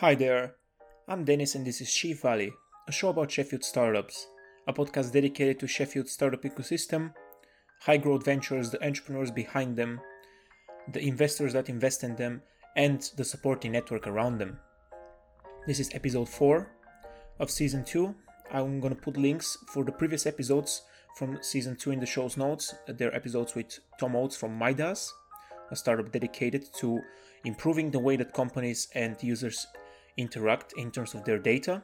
Hi there, I'm Dennis and this is Sheaf Valley, a show about Sheffield startups, a podcast dedicated to Sheffield startup ecosystem, high growth ventures, the entrepreneurs behind them, the investors that invest in them, and the supporting network around them. This is episode 4 of season 2. I'm gonna put links for the previous episodes from season 2 in the show's notes. They're episodes with Tom Oates from Midas, a startup dedicated to improving the way that companies and users interact in terms of their data.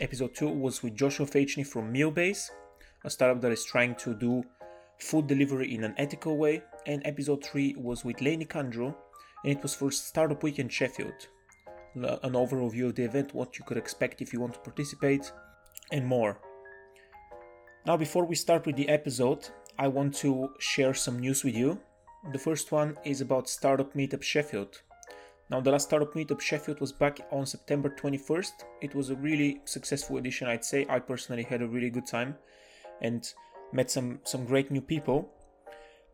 Episode 2 was with Joshua Fachny from Mealbase, a startup that is trying to do food delivery in an ethical way. And episode 3 was with Lainey Kandro, and it was for Startup Week in Sheffield. An overview of the event, what you could expect if you want to participate, and more. Now, before we start with the episode, I want to share some news with you. The first one is about Startup Meetup Sheffield. Now, the last Startup Meetup Sheffield was back on September 21st. It was a really successful edition, I'd say. I personally had a really good time and met some, some great new people.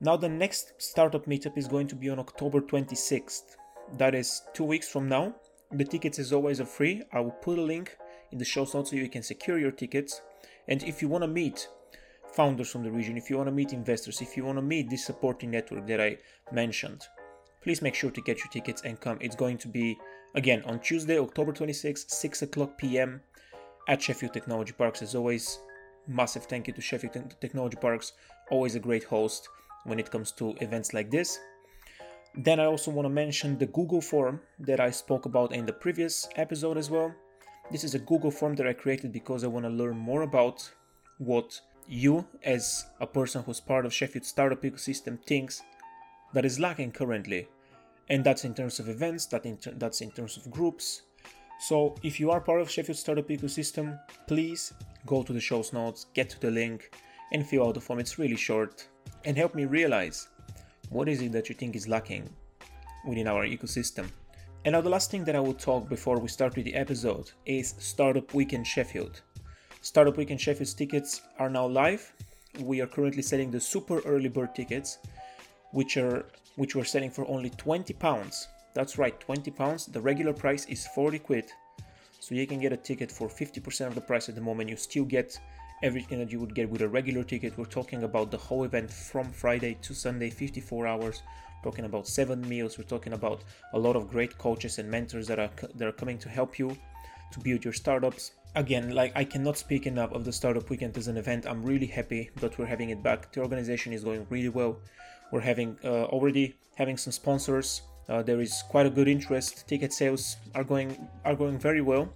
Now, the next Startup Meetup is going to be on October 26th. That is two weeks from now. The tickets, as always, are free. I will put a link in the show notes so you can secure your tickets. And if you want to meet founders from the region, if you want to meet investors, if you want to meet this supporting network that I mentioned, please make sure to get your tickets and come. It's going to be, again, on Tuesday, October 26th, 6 o'clock p.m. at Sheffield Technology Parks. As always, massive thank you to Sheffield Technology Parks, always a great host when it comes to events like this. Then I also want to mention the Google form that I spoke about in the previous episode as well. This is a Google form that I created because I want to learn more about what you, as a person who's part of Sheffield startup ecosystem, thinks that is lacking currently. And that's in terms of events, that in ter- that's in terms of groups. So if you are part of Sheffield startup ecosystem, please go to the show's notes, get to the link, and fill out the form. It's really short, and help me realize what is it that you think is lacking within our ecosystem. And now the last thing that I will talk before we start with the episode is Startup Weekend Sheffield. Startup Weekend Sheffield's tickets are now live. We are currently selling the super early bird tickets, which are which we're selling for only 20 pounds. That's right, 20 pounds. The regular price is 40 quid. So you can get a ticket for 50% of the price at the moment. You still get everything that you would get with a regular ticket. We're talking about the whole event from Friday to Sunday, 54 hours. We're talking about seven meals. We're talking about a lot of great coaches and mentors that are that are coming to help you to build your startups. Again, like I cannot speak enough of the Startup Weekend as an event. I'm really happy that we're having it back. The organization is going really well. We're having uh, already having some sponsors. Uh, there is quite a good interest. Ticket sales are going are going very well.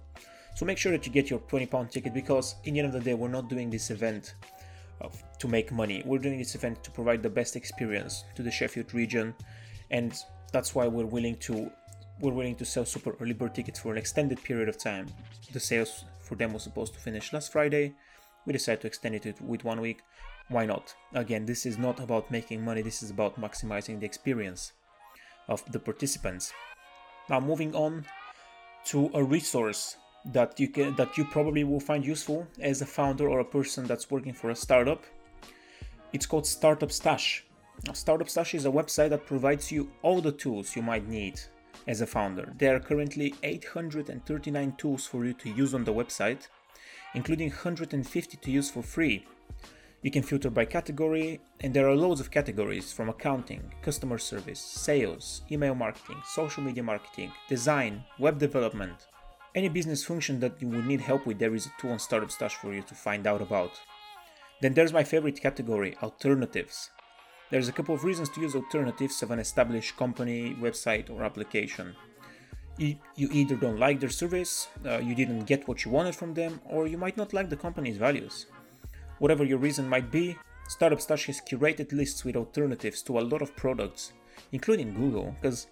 So make sure that you get your 20 pound ticket because in the end of the day, we're not doing this event uh, to make money. We're doing this event to provide the best experience to the Sheffield region, and that's why we're willing to we're willing to sell super early bird tickets for an extended period of time. The sales for them was supposed to finish last Friday. We decided to extend it with one week. Why not? Again, this is not about making money, this is about maximizing the experience of the participants. Now moving on to a resource that you can that you probably will find useful as a founder or a person that's working for a startup. It's called Startup Stash. Now, Startup Stash is a website that provides you all the tools you might need as a founder. There are currently 839 tools for you to use on the website, including 150 to use for free. You can filter by category, and there are loads of categories from accounting, customer service, sales, email marketing, social media marketing, design, web development. Any business function that you would need help with, there is a tool on Startup Stash for you to find out about. Then there's my favorite category, alternatives. There's a couple of reasons to use alternatives of an established company, website, or application. You, either don't like their service, uh, you didn't get what you wanted from them, or you might not like the company's values. Whatever your reason might be, Startup Stash has curated lists with alternatives to a lot of products, including Google, because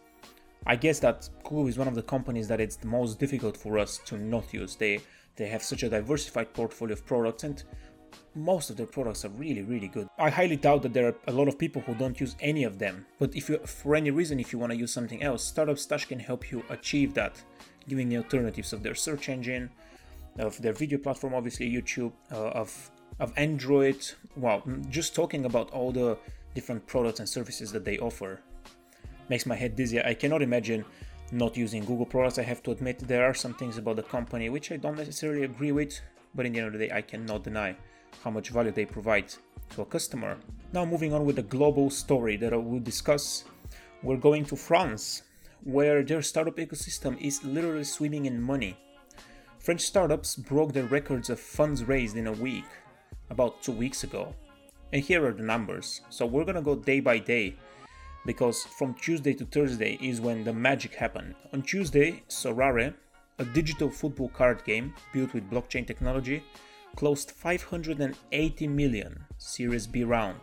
I guess that Google is one of the companies that it's the most difficult for us to not use. They they have such a diversified portfolio of products and most of their products are really really good. I highly doubt that there are a lot of people who don't use any of them. But if you for any reason if you want to use something else, Startup Stash can help you achieve that, giving you alternatives of their search engine, of their video platform, obviously YouTube, uh, of of Android. Wow, just talking about all the different products and services that they offer makes my head dizzy. I cannot imagine not using Google products. I have to admit there are some things about the company which I don't necessarily agree with, but in the end of the day, I cannot deny how much value they provide to a customer. Now, moving on with the global story that I will discuss, we're going to France, where their startup ecosystem is literally swimming in money. French startups broke their records of funds raised in a week, about two weeks ago. And here are the numbers. So we're gonna go day by day because from Tuesday to Thursday is when the magic happened. On Tuesday, Sorare, a digital football card game built with blockchain technology, closed 580 million Series B round.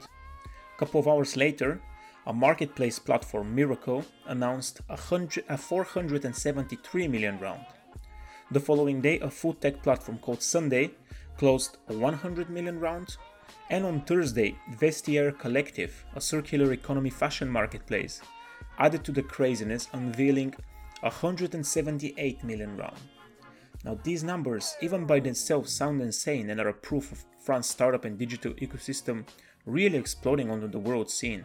A couple of hours later, a marketplace platform Mirakl announced a, hundred, a 473 million round. The following day, a food tech platform called Sunday closed a 100 million round. And on Thursday, Vestiaire Collective, a circular economy fashion marketplace, added to the craziness, unveiling a 178 million round. Now, these numbers, even by themselves, sound insane and are a proof of France's startup and digital ecosystem really exploding onto the world scene.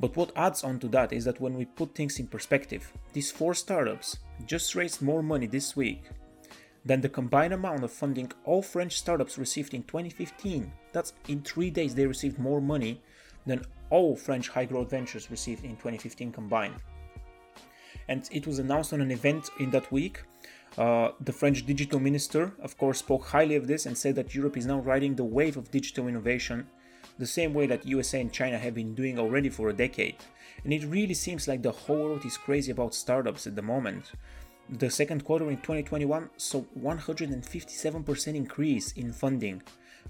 But what adds on to that is that when we put things in perspective, these four startups just raised more money this week than the combined amount of funding all French startups received in 2015. That's in three days they received more money than all French high growth ventures received in 2015 combined. And it was announced on an event in that week. Uh, the French digital minister, of course, spoke highly of this and said that Europe is now riding the wave of digital innovation the same way that USA and China have been doing already for a decade. And it really seems like the whole world is crazy about startups at the moment. The second quarter in 2021 saw 157% increase in funding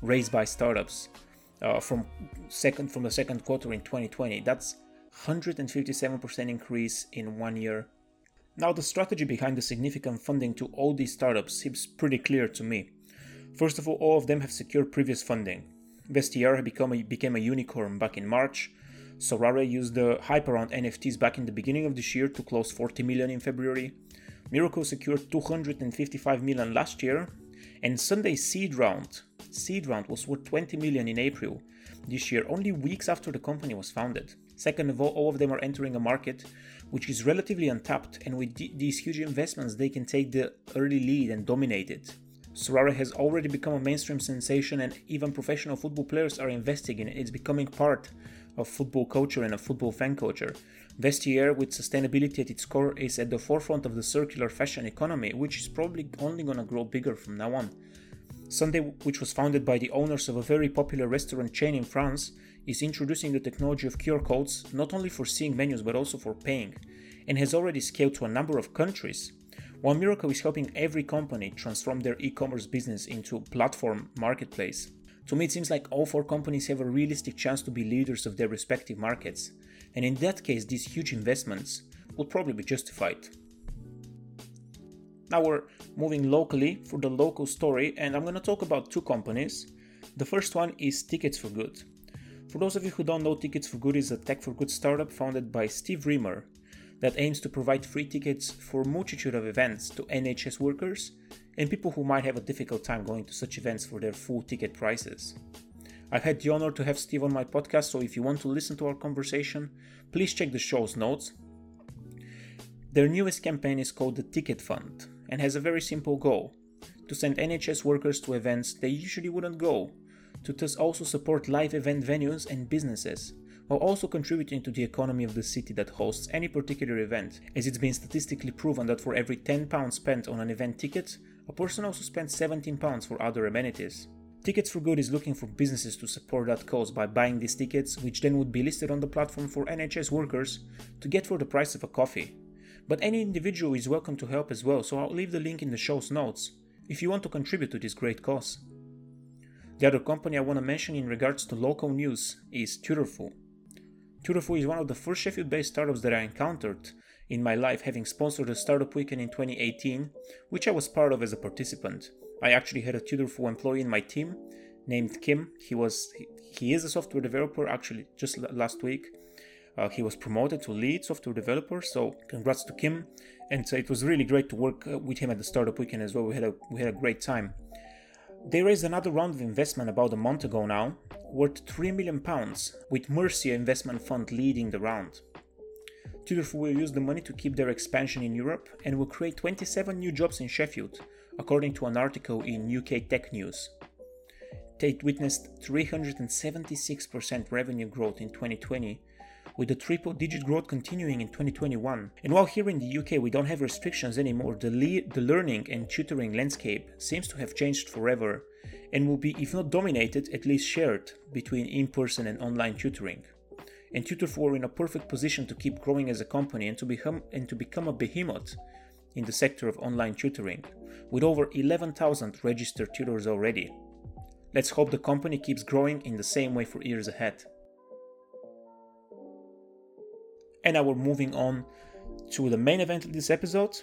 raised by startups uh, from second from the second quarter in 2020. That's 157% increase in one year. Now the strategy behind the significant funding to all these startups seems pretty clear to me. First of all, all of them have secured previous funding. Vestiaire become a, became a unicorn back in March. Sorare used the hype around NFTs back in the beginning of this year to close 40 million in February. Mirakl secured 255 million last year, and Sunday's seed round, seed round was worth 20 million in April this year, only weeks after the company was founded. Second of all, all of them are entering a market which is relatively untapped, and with d- these huge investments, they can take the early lead and dominate it. Sorare has already become a mainstream sensation, and even professional football players are investing in it. It's becoming part of football culture and a football fan culture. Vestiaire, with sustainability at its core, is at the forefront of the circular fashion economy, which is probably only going to grow bigger from now on. Sunday, which was founded by the owners of a very popular restaurant chain in France, is introducing the technology of QR codes not only for seeing menus but also for paying, and has already scaled to a number of countries. While Mirakl is helping every company transform their e commerce business into a platform marketplace, to me it seems like all four companies have a realistic chance to be leaders of their respective markets, and in that case, these huge investments would probably be justified. Now we're moving locally for the local story, and I'm going to talk about two companies. The first one is Tickets for Good. For those of you who don't know, Tickets for Good is a tech for good startup founded by Steve Rimmer, that aims to provide free tickets for a multitude of events to NHS workers and people who might have a difficult time going to such events for their full ticket prices. I've had the honor to have Steve on my podcast, so if you want to listen to our conversation, please check the show's notes. Their newest campaign is called the Ticket Fund and has a very simple goal to send NHS workers to events they usually wouldn't go, to thus also support live event venues and businesses while also contributing to the economy of the city that hosts any particular event, as it's been statistically proven that for every £10 spent on an event ticket, a person also spends £17 for other amenities. Tickets for Good is looking for businesses to support that cause by buying these tickets, which then would be listed on the platform for NHS workers to get for the price of a coffee. But any individual is welcome to help as well, so I'll leave the link in the show's notes if you want to contribute to this great cause. The other company I want to mention in regards to local news is Tutorful. Tutorful is one of the first Sheffield based startups that I encountered in my life, having sponsored a startup weekend in 2018, which I was part of as a participant. I actually had a Tutorful employee in my team named Kim. He was he is a software developer actually just last week. Uh, he was promoted to lead software developer, so congrats to Kim. And so it was really great to work uh, with him at the startup weekend as well. We had a we had a great time. They raised another round of investment about a month ago now, worth 3 million pounds, with Mercia Investment Fund leading the round. Tutorful will use the money to keep their expansion in Europe and will create 27 new jobs in Sheffield, according to an article in UK Tech News. Tate witnessed 376% revenue growth in 2020, with the triple digit growth continuing in 2021. And while here in the UK we don't have restrictions anymore, the, le- the learning and tutoring landscape seems to have changed forever and will be, if not dominated, at least shared between in person and online tutoring. And Tutorful are in a perfect position to keep growing as a company and to become, and to become a behemoth in the sector of online tutoring, with over 11,000 registered tutors already. Let's hope the company keeps growing in the same way for years ahead. And now we're moving on to the main event of this episode.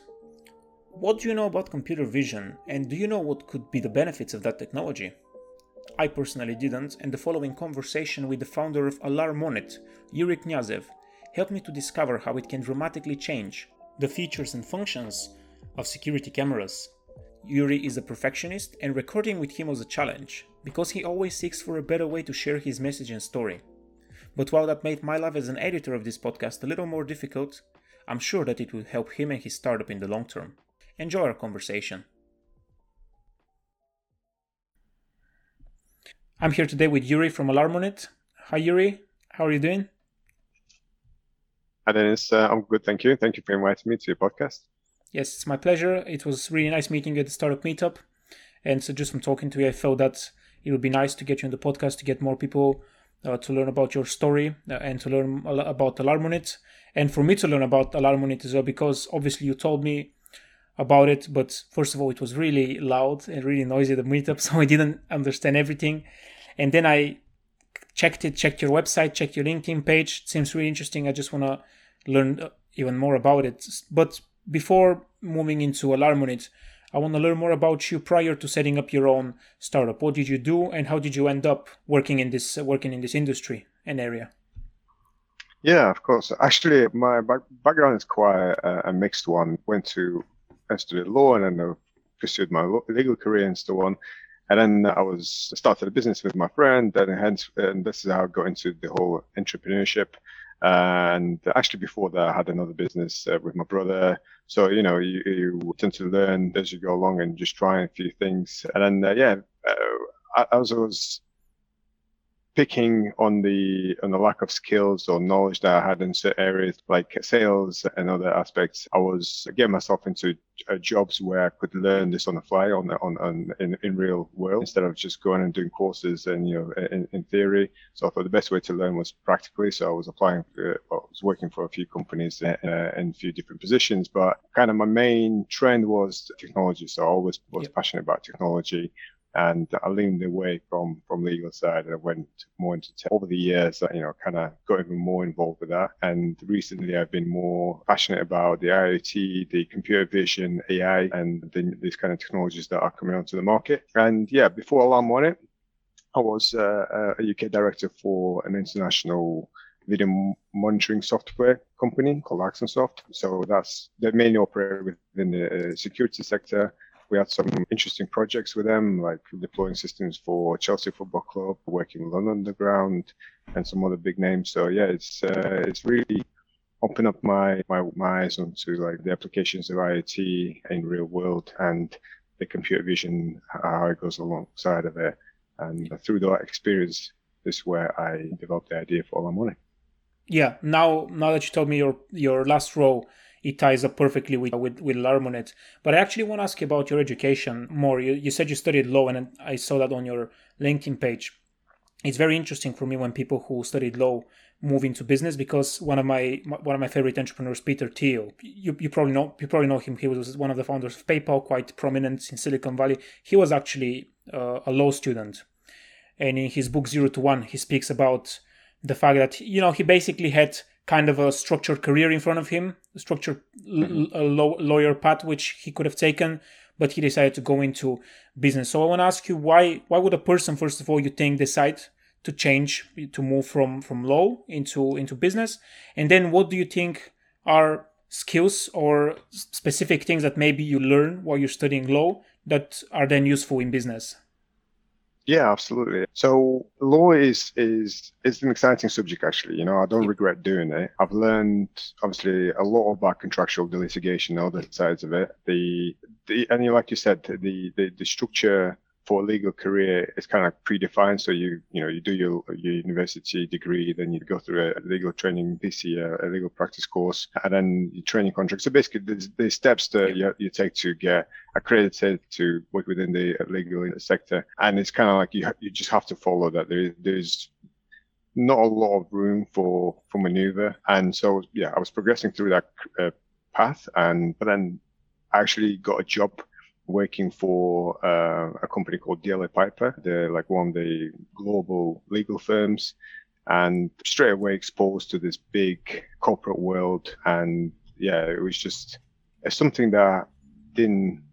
What do you know about computer vision, and do you know what could be the benefits of that technology? I personally didn't, and the following conversation with the founder of Alarmonet, Yuri Knyazev, helped me to discover how it can dramatically change the features and functions of security cameras. Yuri is a perfectionist, and recording with him was a challenge, because he always seeks for a better way to share his message and story. But while that made my life as an editor of this podcast a little more difficult, I'm sure that it will help him and his startup in the long term. Enjoy our conversation. I'm here today with Yuri from Alarmonet. Hi, Yuri. How are you doing? Hi, Dennis. Uh, I'm good, thank you. Thank you for inviting me to your podcast. Yes, it's my pleasure. It was really nice meeting you at the startup meetup. And so, just from talking to you, I felt that it would be nice to get you on the podcast to get more people uh, to learn about your story uh, and to learn about Alarmonet, and for me to learn about Alarmonet as well, because obviously you told me about it, but first of all, it was really loud and really noisy at the meetup, so I didn't understand everything. And then I checked it, checked your website, checked your LinkedIn page. It seems really interesting. I just want to learn uh, even more about it. But before moving into Alarmonet, I want to learn more about you prior to setting up your own startup. What did you do, and how did you end up working in this working in this industry and area? Yeah, of course. Actually, my background is quite a mixed one. Went to I studied law and then I pursued my legal career and so on. And then I was started a business with my friend, and hence, and this is how I got into the whole entrepreneurship. And actually, before that, I had another business uh, with my brother. So, you know, you, you, tend to learn as you go along and just try a few things. And then, uh, yeah, uh, as I was picking on the on the lack of skills or knowledge that I had in certain areas like sales and other aspects. I was getting myself into uh, jobs where I could learn this on the fly on on, on in, in real world instead of just going and doing courses and you know in, in theory. So I thought the best way to learn was practically. So I was applying, for, I was working for a few companies uh, in a few different positions, but kind of my main trend was technology. So I always was yep. passionate about technology and I leaned away from from legal side and I went more into tech. Over the years, you know, kind of got even more involved with that. And recently, I've been more passionate about the IoT, the computer vision, AI, and the, these kind of technologies that are coming onto the market. And yeah, before Alarmonet, I was uh, a UK director for an international video monitoring software company called Axonsoft. So that's they mainly operate within the uh, security sector we had some interesting projects with them, like deploying systems for Chelsea Football Club, working London Underground, and some other big names. So yeah, it's uh, it's really opened up my, my my eyes onto like the applications of IoT in real world and the computer vision how it goes alongside of it. And through that experience is where I developed the idea for Alarmonet. Yeah, now now that you told me your your last role it ties up perfectly with with, with Alarmonet. But I actually want to ask you about your education more. You, you said you studied law, and I saw that on your LinkedIn page. It's very interesting for me when people who studied law move into business because one of my one of my favorite entrepreneurs, Peter Thiel, you, you probably know you probably know him. He was one of the founders of PayPal, quite prominent in Silicon Valley. He was actually uh, a law student, and in his book Zero to One, he speaks about the fact that you know he basically had kind of a structured career in front of him, a structured mm-hmm. l- lawyer path which he could have taken, but he decided to go into business. So I want to ask you why why would a person first of all you think decide to change to move from from law into into business, and then what do you think are skills or specific things that maybe you learn while you're studying law that are then useful in business? Yeah, absolutely. So law is is is an exciting subject actually. You know, I don't regret doing it. I've learned obviously a lot about contractual litigation, the sides of it. The the and you like you said, the the, the structure for a legal career it's kind of predefined. So you you know you do your your university degree, then you go through a legal training PC, a, a legal practice course, and then your training contract. So basically, there's, there's steps that you, you take to get accredited to work within the legal sector, and it's kind of like you you just have to follow that. There, there's not a lot of room for for maneuver, and so yeah, I was progressing through that uh, path, and but then I actually got a job working for uh, a company called DLA Piper. They're like one of the global legal firms and straight away exposed to this big corporate world. And yeah, it was just something that didn't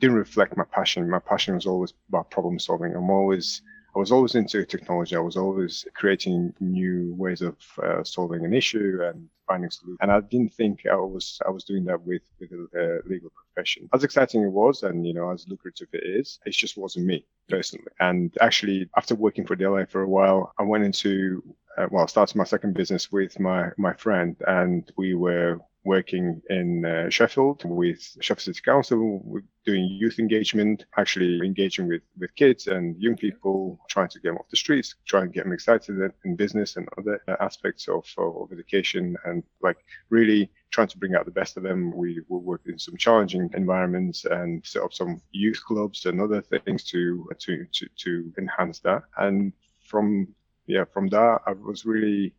didn't reflect my passion. My passion was always about problem solving. I'm always I was always into technology. I was always creating new ways of uh, solving an issue and finding solutions. And I didn't think I was I was doing that with with a legal profession. As exciting it was, and you know, as lucrative it is, it just wasn't me personally. And actually, after working for DLA for a while, I went into uh, well, I started my second business with my my friend, and we were working in uh, Sheffield with Sheffield City Council, doing youth engagement, actually engaging with, with kids and young people, trying to get them off the streets, trying to get them excited in business and other aspects of, of education, and like really trying to bring out the best of them. We will work in some challenging environments and set up some youth clubs and other things to to to, to enhance that. And from yeah, from that, I was really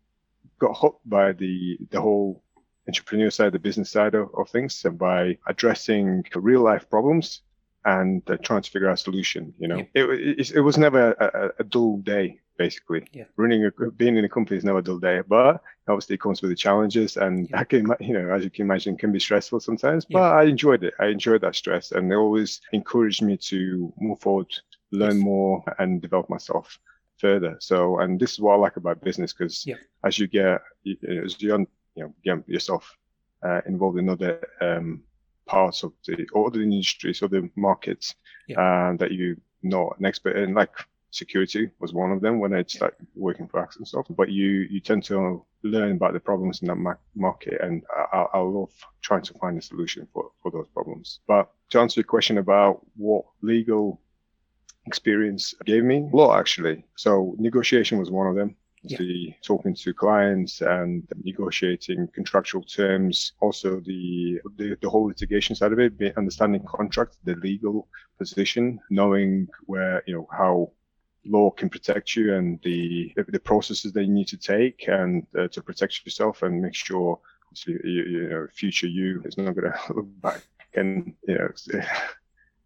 got hooked by the the whole entrepreneur side, the business side of, of things, and by addressing real life problems and uh, trying to figure out a solution. You know, yeah. it, it, it, was never a, a, dull day. Basically, yeah. running a, being in a company is never a dull day, but obviously it comes with the challenges, and yeah. I can, you know, as you can imagine, can be stressful sometimes. But I enjoyed it. I enjoyed that stress, and it always encouraged me to move forward, learn yes. more, and develop myself further. So, and this is what I like about business because as you get, as you you know get yourself uh, involved in other um, parts of the or the industries or the markets yeah. uh, that you know an expert in, like security was one of them when I started working for Axonsoft. But you you tend to learn about the problems in that market, and I, I love trying to find a solution for for those problems. But to answer your question about what legal experience gave me, law actually. So negotiation was one of them yeah. the talking to clients and negotiating contractual terms. Also, the, the, the whole litigation side of it, understanding contract, the legal position, knowing where you know how law can protect you and the the processes that you need to take and uh, to protect yourself and make sure you, you know future you is not going to look back and you know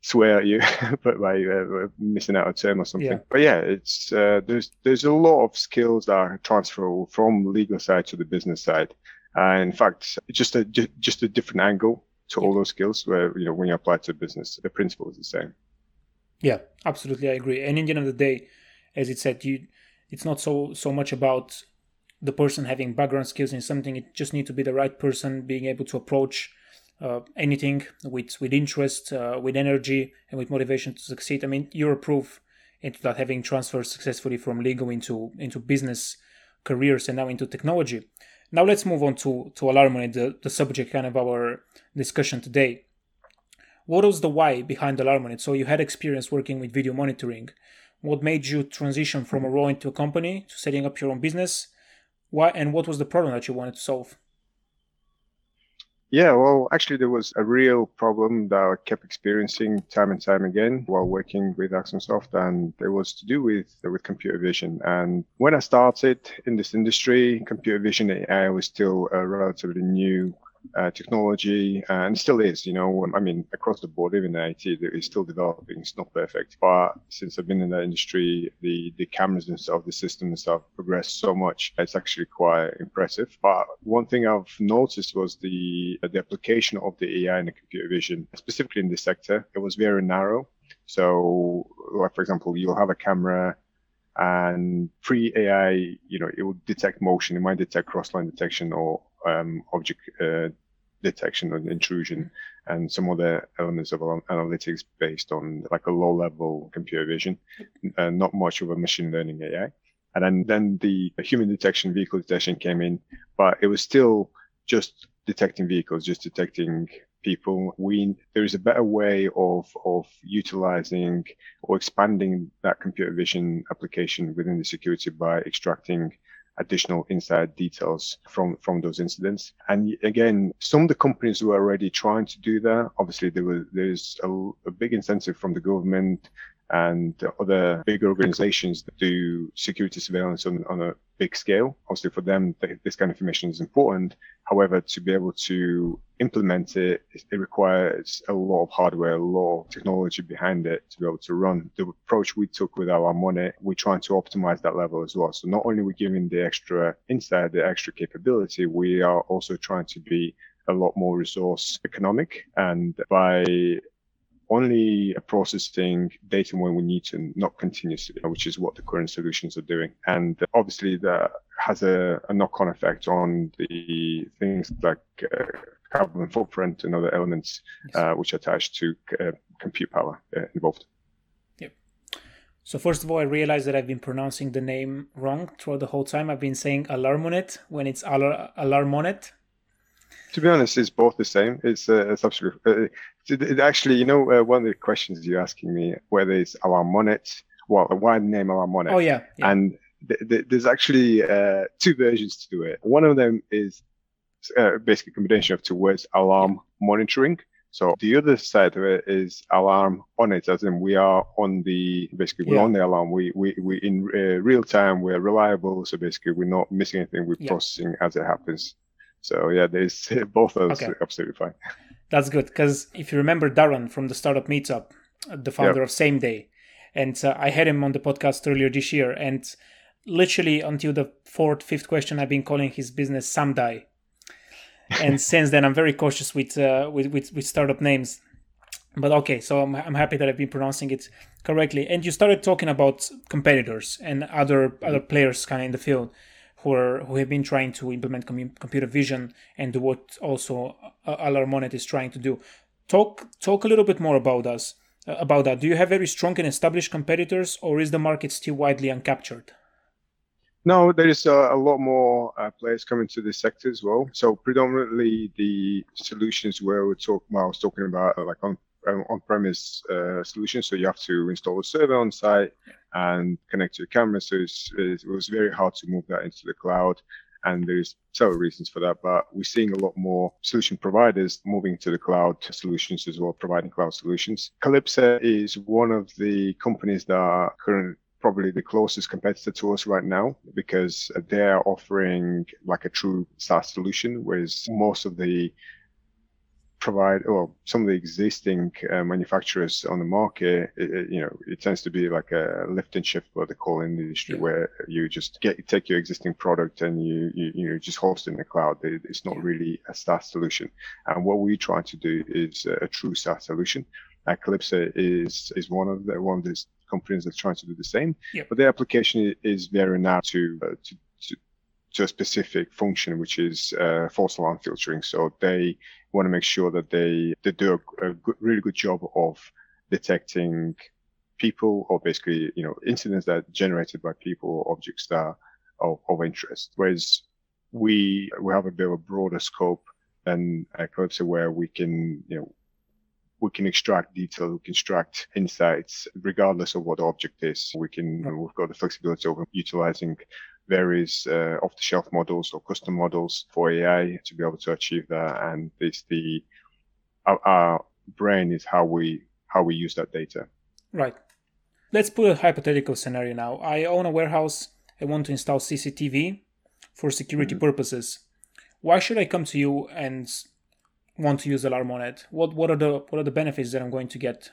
swear at you but by uh, missing out a term or something. Yeah. But yeah, it's uh, there's there's a lot of skills that are transferable from legal side to the business side. Uh, in fact, just a just a different angle to all those skills. Where you know when you apply to business, the principle is the same. Yeah, absolutely, I agree. And in the end of the day, as it said, you it's not so so much about the person having background skills in something. It just need to be the right person, being able to approach uh, anything with with interest, uh, with energy, and with motivation to succeed. I mean, you're a proof into that having transferred successfully from legal into into business careers and now into technology. Now let's move on to to Alarmonet, the, the subject kind of our discussion today. What was the why behind Alarmonet? So you had experience working with video monitoring. What made you transition from a role into a company to setting up your own business? Why and what was the problem that you wanted to solve? Yeah, well, actually, there was a real problem that I kept experiencing time and time again while working with Axonsoft, and it was to do with with computer vision. And when I started in this industry, computer vision AI was still a relatively new uh, technology and still is, you know, I mean, across the board, even in IT, it's still developing. It's not perfect. But since I've been in that industry, the, the cameras and stuff, the systems have progressed so much. It's actually quite impressive. But one thing I've noticed was the, the application of the AI and the computer vision, specifically in this sector, it was very narrow. So, like, for example, you'll have a camera and pre AI, you know, it will detect motion. It might detect cross-line detection or um, object uh, detection and intrusion and some other elements of analytics based on like a low level computer vision, uh, not much of a machine learning AI. And then, then the human detection, vehicle detection came in, but it was still just detecting vehicles, just detecting people. We there is a better way of of utilizing or expanding that computer vision application within the security by extracting additional inside details from from those incidents. And again, some of the companies were already trying to do that. Obviously, there was there's a, a big incentive from the government and other big organizations that do security surveillance on, on a big scale. Obviously, for them, this kind of information is important. However, to be able to implement it, it requires a lot of hardware, a lot of technology behind it to be able to run. The approach we took with Alarmonet, we're trying to optimize that level as well. So not only are we giving the extra insight, the extra capability, we are also trying to be a lot more resource economic and by only processing data when we need to, not continuously, which is what the current solutions are doing. And obviously that has a, a knock-on effect on the things like uh, carbon footprint and other elements yes. uh, which attach to uh, compute power uh, involved. Yep. So first of all, I realized that I've been pronouncing the name wrong throughout the whole time. I've been saying Alarmonet when it's Alar- Alarmonet. To be honest, it's both the same. It's uh, it's absolutely. Uh, it, it actually, you know, uh, one of the questions you're asking me whether it's Alarmonet. Well, why the name Alarmonet? Oh yeah. yeah. And th- th- there's actually uh, two versions to do it. One of them is uh, basically a combination of two words: alarm monitoring. So the other side of it is alarm on it, as in we are on the basically we're yeah. on the alarm. We we we in uh, real time. We're reliable. So basically, we're not missing anything. We're yeah. processing as it happens. So yeah, there's both of those okay. absolutely fine. That's good because if you remember Darren from the startup meetup, the founder yep. of Same Day, and uh, I had him on the podcast earlier this year, and literally until the fourth, fifth question, I've been calling his business Samdai, and since then I'm very cautious with, uh, with with with startup names. But okay, so I'm I'm happy that I've been pronouncing it correctly. And you started talking about competitors and other other players kind of in the field who are who have been trying to implement com- computer vision and do what also uh, Alarmonet is trying to do. Talk talk a little bit more about us uh, about that. Do you have very strong and established competitors, or is the market still widely uncaptured? No, there is a, a lot more uh, players coming to this sector as well. So predominantly the solutions where we talk, well, I was talking about uh, like on on-premise uh, solutions. So you have to install a server on site and connect to your camera. So it was very hard to move that into the cloud. And there's several reasons for that, but we're seeing a lot more solution providers moving to the cloud solutions as well, providing cloud solutions. Calipsa is one of the companies that are currently probably the closest competitor to us right now because they're offering like a true SaaS solution, whereas most of the provide well some of the existing uh, manufacturers on the market it, it, you know it tends to be like a lift and shift what they call in the industry yeah. where you just get take your existing product and you you, you know just host it in the cloud. It's not really a SaaS solution. And what we try to do is a, true SaaS solution. Calipsa is is one of the one of these companies that's trying to do the same. Yeah. but their application is very now to, uh, to to a specific function, which is uh, false alarm filtering. So they want to make sure that they, they do a, a good, really good job of detecting people or basically, you know, incidents that are generated by people or objects that are of, of interest. Whereas we, we have a bit of a broader scope than Calipsa where we can, you know, we can extract detail, we can extract insights, regardless of what the object is. We can, we've got the flexibility of utilizing various uh, off-the-shelf models or custom models for AI to be able to achieve that. And it's the our, our brain is how we how we use that data. Right. Let's put a hypothetical scenario now. I own a warehouse. I want to install CCTV for security mm-hmm. purposes. Why should I come to you and want to use Alarmonet? What what are the what are the benefits that I'm going to get?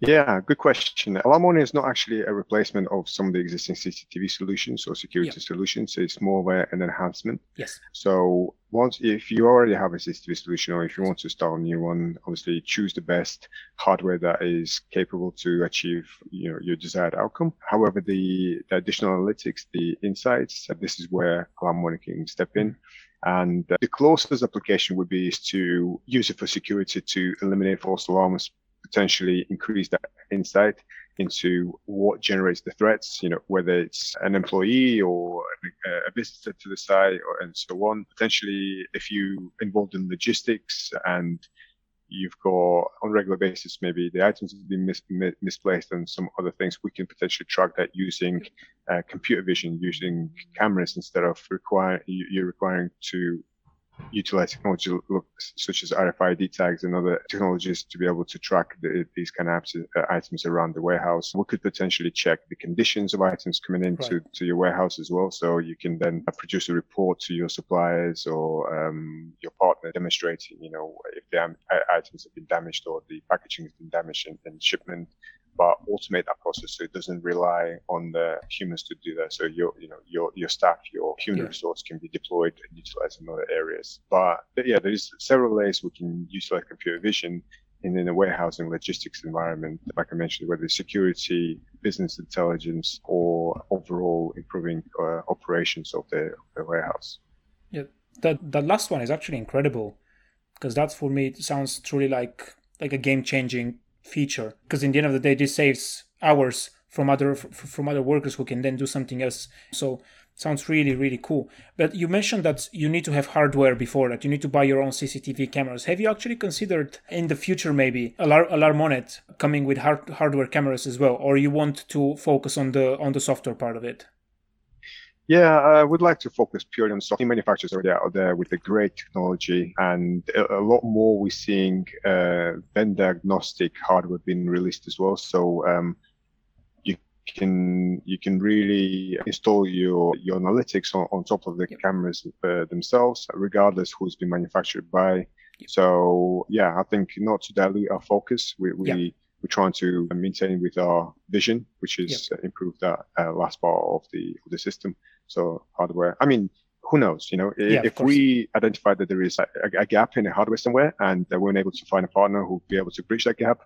Yeah, good question. Alarmonet is not actually a replacement of some of the existing CCTV solutions or security yeah. solutions. It's more of a, an enhancement. Yes. So once if you already have a CCTV solution or if you want to install a new one, obviously choose the best hardware that is capable to achieve you know your desired outcome. However, the, the additional analytics, the insights, uh, this is where Alarmonet can step in. And uh, the closest application would be is to use it for security to eliminate false alarms, potentially increase that insight into what generates the threats, you know, whether it's an employee or a visitor to the site or, and so on. Potentially, if you involved in logistics and you've got on regular basis, maybe the items have been mis- misplaced and some other things, we can potentially track that using uh, computer vision, using cameras instead of require you, are requiring to utilize technology such as RFID tags and other technologies to be able to track the, these kind of uh, items around the warehouse. We could potentially check the conditions of items coming into right. to your warehouse as well. So you can then produce a report to your suppliers or um, your partner demonstrating, you know, if the items have been damaged or the packaging has been damaged in, in shipment but automate that process so it doesn't rely on the humans to do that. So your, you know, your, your staff, your human yeah. resource can be deployed and utilized in other areas. But yeah, there is several ways we can utilize computer vision in, in a warehousing logistics environment, like I mentioned, whether it's security, business intelligence, or overall improving uh, operations of the, of the warehouse. Yeah, that that last one is actually incredible because that for me it sounds truly like like a game changing feature because in the end of the day this saves hours from other from other workers who can then do something else. So sounds really really cool. But you mentioned that you need to have hardware before that. You need to buy your own cctv cameras. Have you actually considered in the future maybe Alar- alarmonet coming with hard- hardware cameras as well or you want to focus on the on the software part of it yeah, I would like to focus purely on software manufacturers already out there with the great technology and a, a lot more we're seeing uh, vendor agnostic hardware being released as well. So um, you can you can really install your your analytics on, on top of the yep. cameras uh, themselves, regardless who's been manufactured by. Yep. So yeah, I think not to dilute our focus, we, we yep we're trying to maintain with our vision, which is yep. improve that uh, last part of the of the system. So hardware. I mean, who knows? You know, yeah, if we identify that there is a, a, gap in the hardware somewhere, and we're unable to find a partner who will be able to bridge that gap,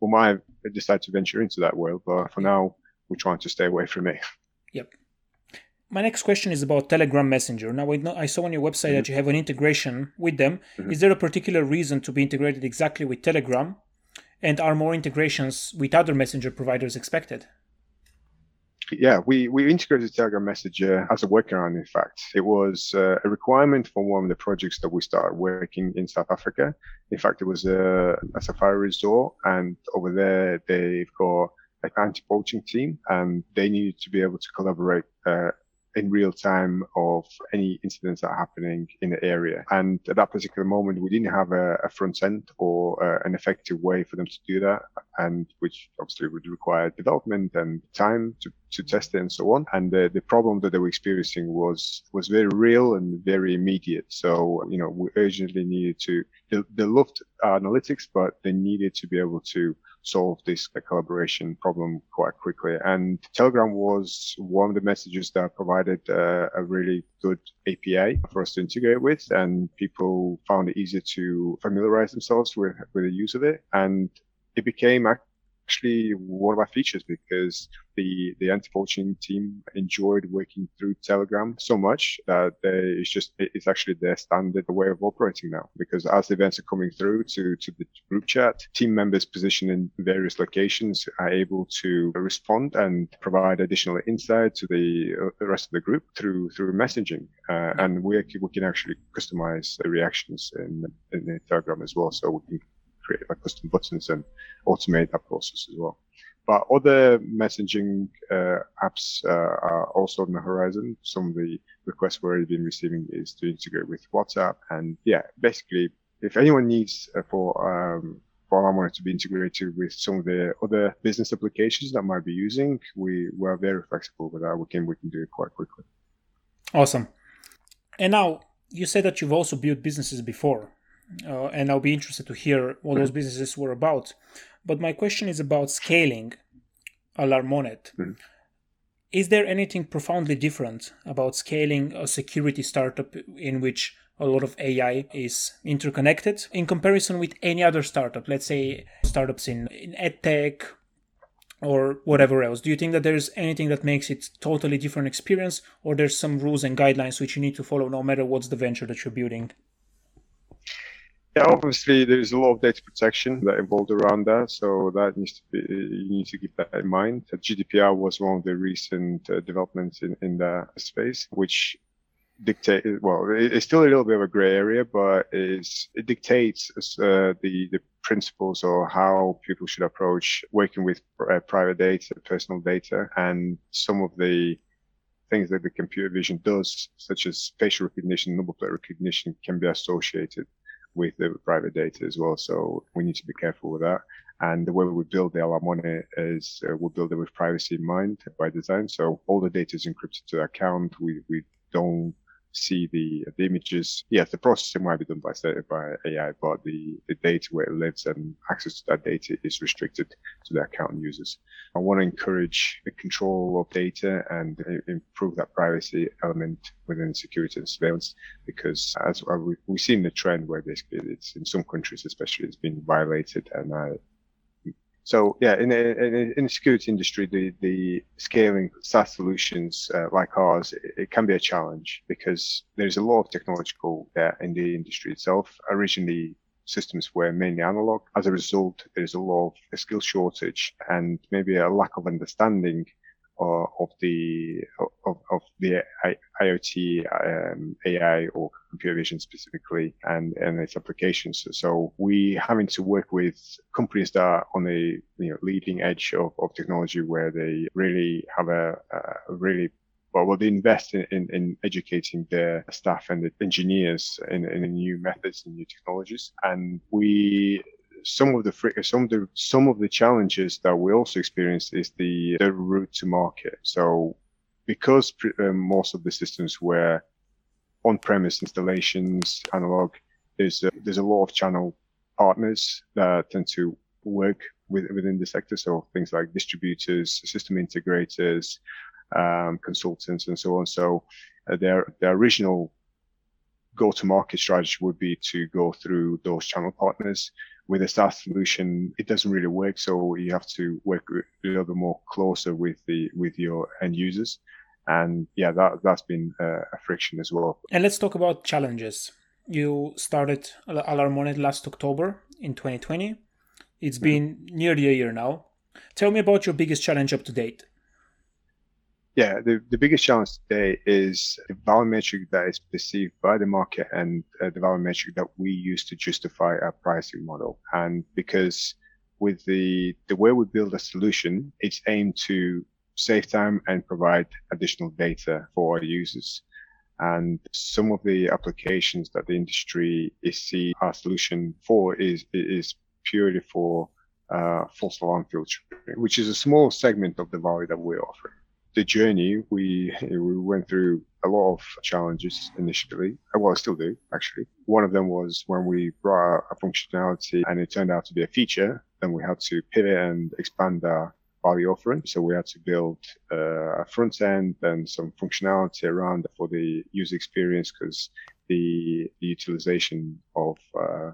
we might decide to venture into that world. But for now, we're trying to stay away from it. Yep. My next question is about Telegram Messenger. Now, I saw on your website mm-hmm. that you have an integration with them. Mm-hmm. Is there a particular reason to be integrated exactly with Telegram? And are more integrations with other messenger providers expected? Yeah, we, we integrated Telegram Messenger as a workaround, in fact. It was uh, a requirement for one of the projects that we started working in South Africa. In fact, it was a, a safari resort, and over there, they've got an anti poaching team, and they needed to be able to collaborate uh, in real time of any incidents that are happening in the area. And at that particular moment, we didn't have a, a front end or uh, an effective way for them to do that, and which obviously would require development and time to, to test it and so on. And the, the problem that they were experiencing was was very real and very immediate. So you know, we urgently needed to. They, they loved analytics, but they needed to be able to solve this collaboration problem quite quickly. And Telegram was one of the messages that provided uh, a really good API for us to integrate with, and people found it easier to familiarize themselves with, with the use of it. And it became actually one of our features because the the anti-poaching team enjoyed working through Telegram so much that they, it's just it's actually their standard way of operating now. Because as events are coming through to to the group chat, team members positioned in various locations are able to respond and provide additional insight to the, uh, the rest of the group through through messaging. Uh, and we we can actually customize the reactions in in Telegram as well, so we can create like custom buttons and automate that process as well. But other messaging uh, apps uh, are also on the horizon. Some of the requests we've already been receiving is to integrate with WhatsApp. And yeah, basically, if anyone needs uh, for um, for Alarm to be integrated with some of the other business applications that might be using, we were very flexible with that. We can we can do it quite quickly. Awesome. And now you said that you've also built businesses before uh, and I'll be interested to hear what those businesses were about. But my question is about scaling Alarmonet. Mm-hmm. Is there anything profoundly different about scaling a security startup in which a lot of AI is interconnected in comparison with any other startup? Let's say startups in, in edtech or whatever else. Do you think that there's anything that makes it totally different experience, or there's some rules and guidelines which you need to follow no matter what's the venture that you're building? Yeah, obviously there's a lot of data protection that involved around that, so that needs to be you need to keep that in mind. GDPR was one of the recent uh, developments in in the space, which dictate well it's still a little bit of a gray area but is it dictates uh, the the principles or how people should approach working with uh, private data personal data and some of the things that the computer vision does such as facial recognition number plate recognition can be associated with the private data as well. So we need to be careful with that. And the way we build the Alarmonet is uh, we'll build it with privacy in mind by design. So all the data is encrypted to the account. We, we don't see the, the images. Yes, the processing might be done by by AI, but the, the data where it lives and access to that data is restricted to the account users. I want to encourage the control of data and improve that privacy element within security and surveillance because as we've seen the trend where basically it's in some countries especially it's been violated and uh, so yeah, in the, in the security industry, the, the scaling SaaS solutions uh, like ours, it, it, can be a challenge because there's a lot of technological debt in the industry itself. Originally, systems were mainly analog. As a result, there's a lot of a skill shortage and maybe a lack of understanding of the of, of the IoT, um, AI, or computer vision specifically, and and its applications. So we having to work with companies that are on the you know leading edge of, of technology, where they really have a, a really well, well, they invest in, in, in, educating their staff and the engineers in, in new methods and new technologies. And we some of the some of the some of the challenges that we also experience is the the route to market. So because um, most of the systems were on-premise installations, analog, there's a, there's a lot of channel partners that tend to work with, within the sector. So things like distributors, system integrators, um, consultants, and so on. So uh, their their original go-to-market strategy would be to go through those channel partners with a SaaS solution, it doesn't really work. So you have to work a little bit more closer with the with your end users, and yeah, that that's been a friction as well. And let's talk about challenges. You started Alarmonet last October in 2020. It's mm-hmm. been nearly a year now. Tell me about your biggest challenge up to date yeah, the, the biggest challenge today is the value metric that is perceived by the market and uh, the value metric that we use to justify our pricing model. And because with the, the way we build a solution, it's aimed to save time and provide additional data for our users. And some of the applications that the industry is see our solution for is, is purely for uh, false alarm filtering, which is a small segment of the value that we're offering the journey, we we went through a lot of challenges initially. Uh, well, I still do actually. One of them was when we brought a functionality and it turned out to be a feature. Then we had to pivot and expand our value offering. So we had to build uh, a front end and some functionality around for the user experience because the, the, utilization of uh,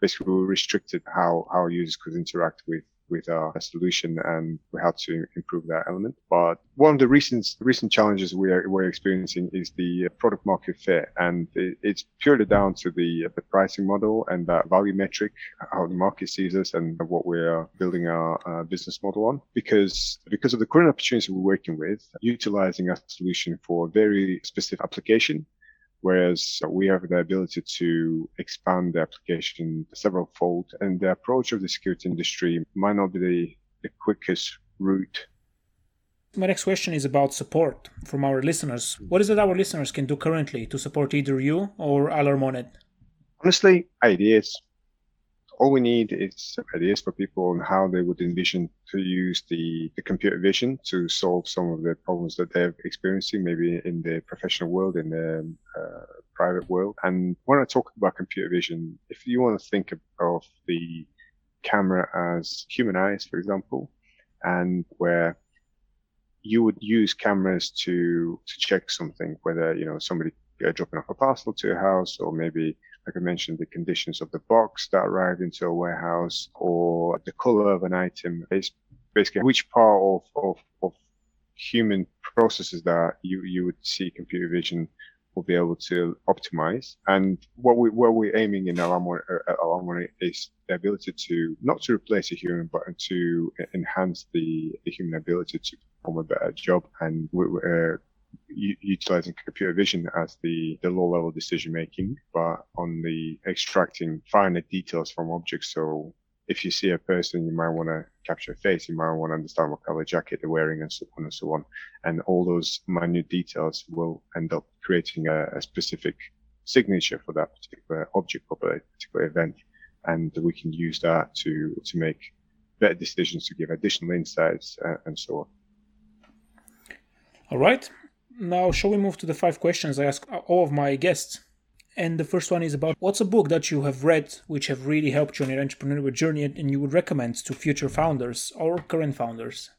basically we restricted how how users could interact with with our solution and had to improve that element. But one of the recent recent challenges we are we're experiencing is the product market fit, and it's purely down to the the pricing model and that value metric, how the market sees us, and what we are building our uh, business model on. Because because of the current opportunity we're working with, utilizing our solution for a very specific application whereas we have the ability to expand the application several fold. And the approach of the security industry might not be the, the quickest route. My next question is about support from our listeners. What is it our listeners can do currently to support either you or Alarmonet? Honestly, ideas all we need is ideas for people on how they would envision to use the, the computer vision to solve some of the problems that they're experiencing, maybe in the professional world, in the uh, private world. And when I talk about computer vision, if you want to think of the camera as human eyes, for example, and where you would use cameras to to check something, whether you know somebody uh, dropping off a parcel to a house, or maybe like I mentioned, the conditions of the box that arrived into a warehouse, or the color of an item. It's basically which part of, of, of human processes that you, you would see computer vision will be able to optimize. And what we what we're aiming in Alarm uh, is the ability to not to replace a human, but to enhance the, the human ability to perform a better job. And we're uh, utilizing computer vision as the, the low level decision making, but on the extracting finer details from objects. So if you see a person, you might want to capture a face. You might want to understand what color jacket they're wearing and so on and so on. And all those minute details will end up creating a, a specific signature for that particular object or particular event. And we can use that to, to make better decisions to give additional insights uh, and so on. All right. Now, shall we move to the five questions I ask all of my guests? And the first one is about what's a book that you have read which have really helped you on your entrepreneurial journey and you would recommend to future founders or current founders?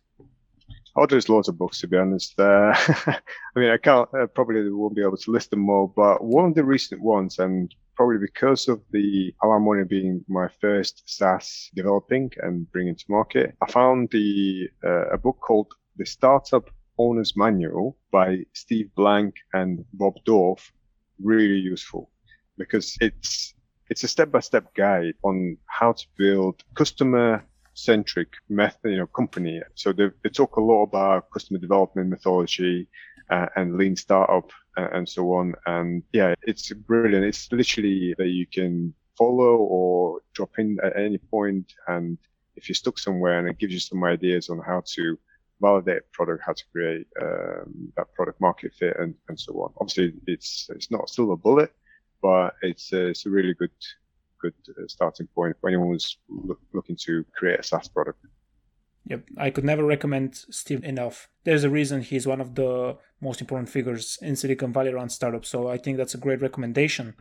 Oh, there's loads of books to be honest. Uh, I mean, I can't uh, probably won't be able to list them all, but one of the recent ones, and probably because of the Alarmonet being my first SaaS developing and bringing to market, I found the uh, a book called The Startup Owner's Manual by Steve Blank and Bob Dorf really useful because it's it's a step-by-step guide on how to build customer centric method, you know, company. So they, they talk a lot about customer development methodology uh, and lean startup uh, and so on. And yeah, it's brilliant. It's literally that you can follow or drop in at any point. And if you're stuck somewhere and it gives you some ideas on how to validate product, how to create um, that product market fit, and, and so on. Obviously, it's it's not a bullet, but it's uh, it's a really good good uh, starting point for anyone who's look, looking to create a SaaS product. Yep, I could never recommend Steve enough. There's a reason he's one of the most important figures in Silicon Valley around startups, so I think that's a great recommendation.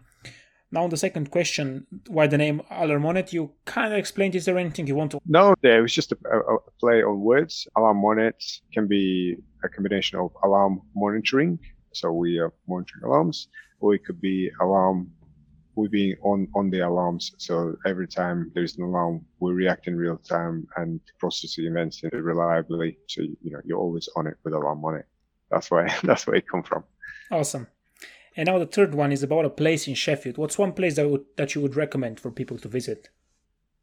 Now, on the second question, why the name Alarmonet? You kind of explained. Is there anything you want to? No, there was just a, a, play on words. Alarmonet can be a combination of alarm monitoring, so we are monitoring alarms, or it could be alarm. we be on on the alarms, so every time there's an alarm, we react in real time and process the events reliably. So you know you're always on it with Alarmonet. That's why that's where it come from. Awesome. And now the third one is about a place in Sheffield. What's one place that would, that you would recommend for people to visit?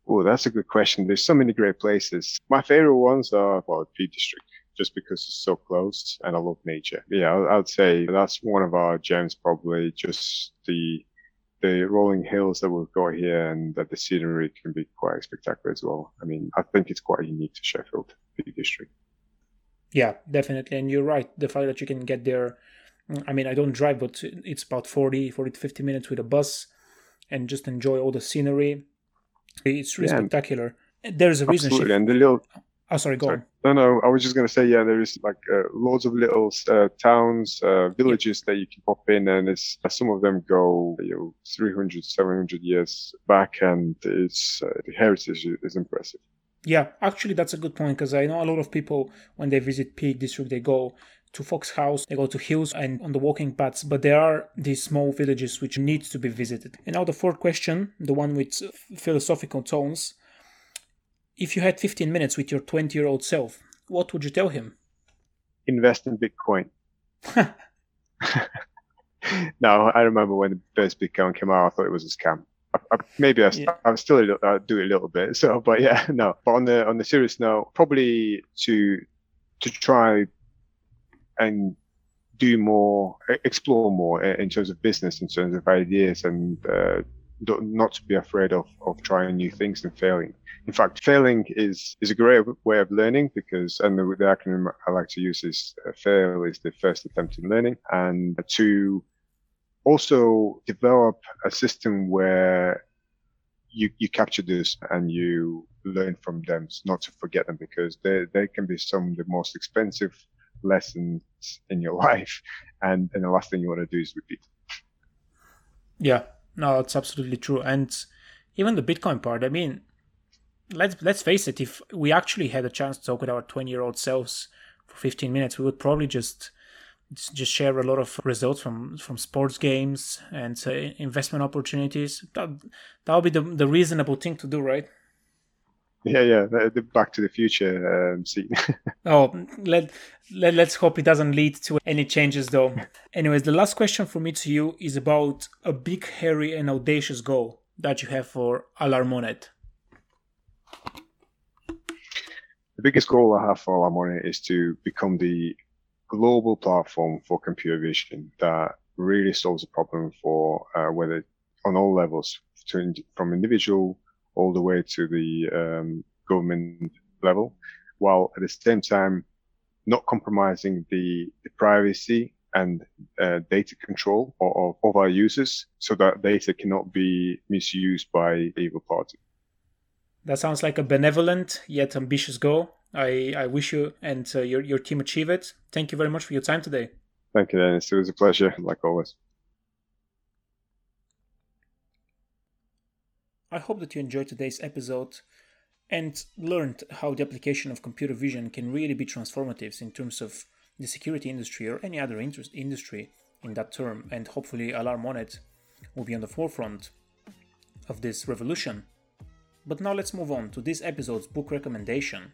Oh, that's a good question. There's so many great places. My favorite ones are well, Peak District, just because it's so close and I love nature. Yeah, I'd say that's one of our gems. Probably just the the rolling hills that we've got here, and that the scenery can be quite spectacular as well. I mean, I think it's quite unique to Sheffield Peak District. Yeah, definitely, and you're right. The fact that you can get there I mean, I don't drive, but it's about 40, 40 to 50 minutes with a bus and just enjoy all the scenery. It's really yeah, spectacular. There's a reason. Absolutely. She... And the little. Oh, sorry, go sorry. on. No, no, I was just going to say, yeah, there is like uh, loads of little uh, towns, uh, villages yeah. that you can pop in, and it's uh, some of them go you know 300, 700 years back, and it's uh, the heritage is impressive. Yeah, actually, that's a good point because I know a lot of people when they visit Peak District, they go to Fox House, they go to hills and on the walking paths, but there are these small villages which need to be visited. And now the fourth question, the one with philosophical tones. If you had 15 minutes with your 20 year old self, what would you tell him? Invest in Bitcoin. no, I remember when the first Bitcoin came out, I thought it was a scam. I, I, maybe I, yeah. I still I do it a little bit. So, but yeah, no. But on the on the serious note, probably to to try and do more, explore more in terms of business, in terms of ideas, and uh, not to be afraid of, of trying new things and failing. In fact, failing is, is a great way of learning because, and the, the acronym I like to use is uh, fail is the first attempt in learning and to also develop a system where you, you capture this and you learn from them, not to forget them because they, they can be some of the most expensive lessons in your life, and and the last thing you want to do is repeat. Yeah, no, that's absolutely true. And even the Bitcoin part, I mean, let's let's face it, if we actually had a chance to talk with our 20 year old selves for 15 minutes, we would probably just just share a lot of results from from sports games and uh, investment opportunities. That that would be the the reasonable thing to do, right? Yeah, yeah, the Back to the Future um, scene. oh, let, let let's hope it doesn't lead to any changes, though. Anyways, the last question for me to you is about a big, hairy, and audacious goal that you have for Alarmonet. The biggest goal I have for Alarmonet is to become the global platform for computer vision that really solves a problem for uh, whether on all levels, to, from individual all the way to the um, government level, while at the same time not compromising the, the privacy and uh, data control of, of, our users so that data cannot be misused by evil parties. That sounds like a benevolent yet ambitious goal. I, I wish you and uh, your, your team achieve it. Thank you very much for your time today. Thank you, Dennis. It was a pleasure, like always. I hope that you enjoyed today's episode and learned how the application of computer vision can really be transformative in terms of the security industry or any other industry in that term. And hopefully, Alarm Alarmonet will be on the forefront of this revolution. But now let's move on to this episode's book recommendation.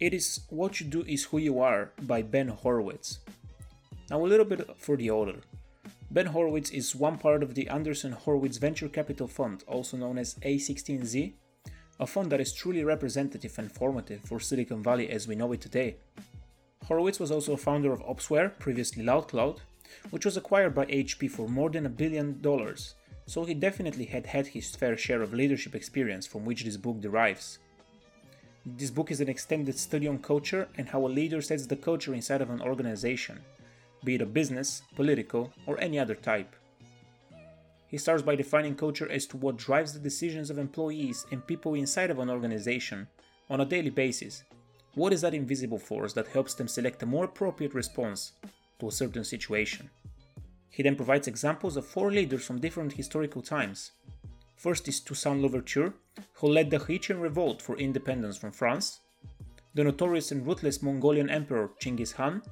It is What You Do Is Who You Are by Ben Horowitz. Now, a little bit for the author. Ben Horowitz is one part of the Andreessen Horowitz Venture Capital Fund, also known as A16Z, a fund that is truly representative and formative for Silicon Valley as we know it today. Horowitz was also a founder of Opsware, previously LoudCloud, which was acquired by HP for more than a billion dollars, so he definitely had had his fair share of leadership experience from which this book derives. This book is an extended study on culture and how a leader sets the culture inside of an organization, be it a business, political, or any other type. He starts by defining culture as to what drives the decisions of employees and people inside of an organization on a daily basis. What is that invisible force that helps them select a more appropriate response to a certain situation? He then provides examples of four leaders from different historical times. First is Toussaint Louverture, who led the Haitian revolt for independence from France, the notorious and ruthless Mongolian emperor Genghis Khan,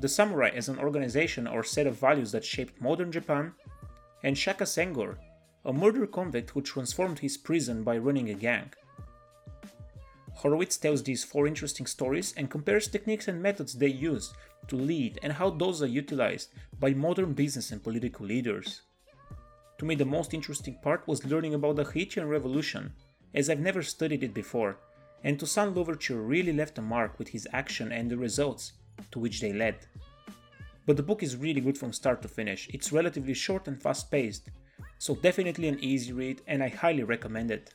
the samurai as an organization or set of values that shaped modern Japan, and Shaka Senghor, a murder convict who transformed his prison by running a gang. Horowitz tells these four interesting stories and compares techniques and methods they used to lead and how those are utilized by modern business and political leaders. To me, the most interesting part was learning about the Haitian Revolution, as I've never studied it before, and Toussaint Louverture really left a mark with his action and the results to which they led. But the book is really good from start to finish. It's relatively short and fast paced, so definitely an easy read and I highly recommend it.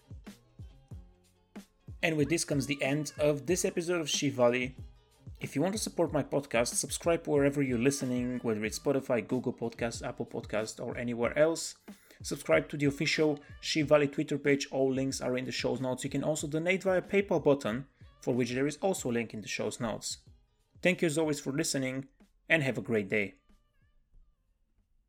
And with this comes the end of this episode of Shift Valley. If you want to support my podcast, subscribe wherever you're listening, whether it's Spotify, Google Podcast, Apple Podcast, or anywhere else. Subscribe to the official Shift Valley Twitter page. All links are in the show's notes. You can also donate via PayPal button, for which there is also a link in the show's notes. Thank you as always for listening and have a great day.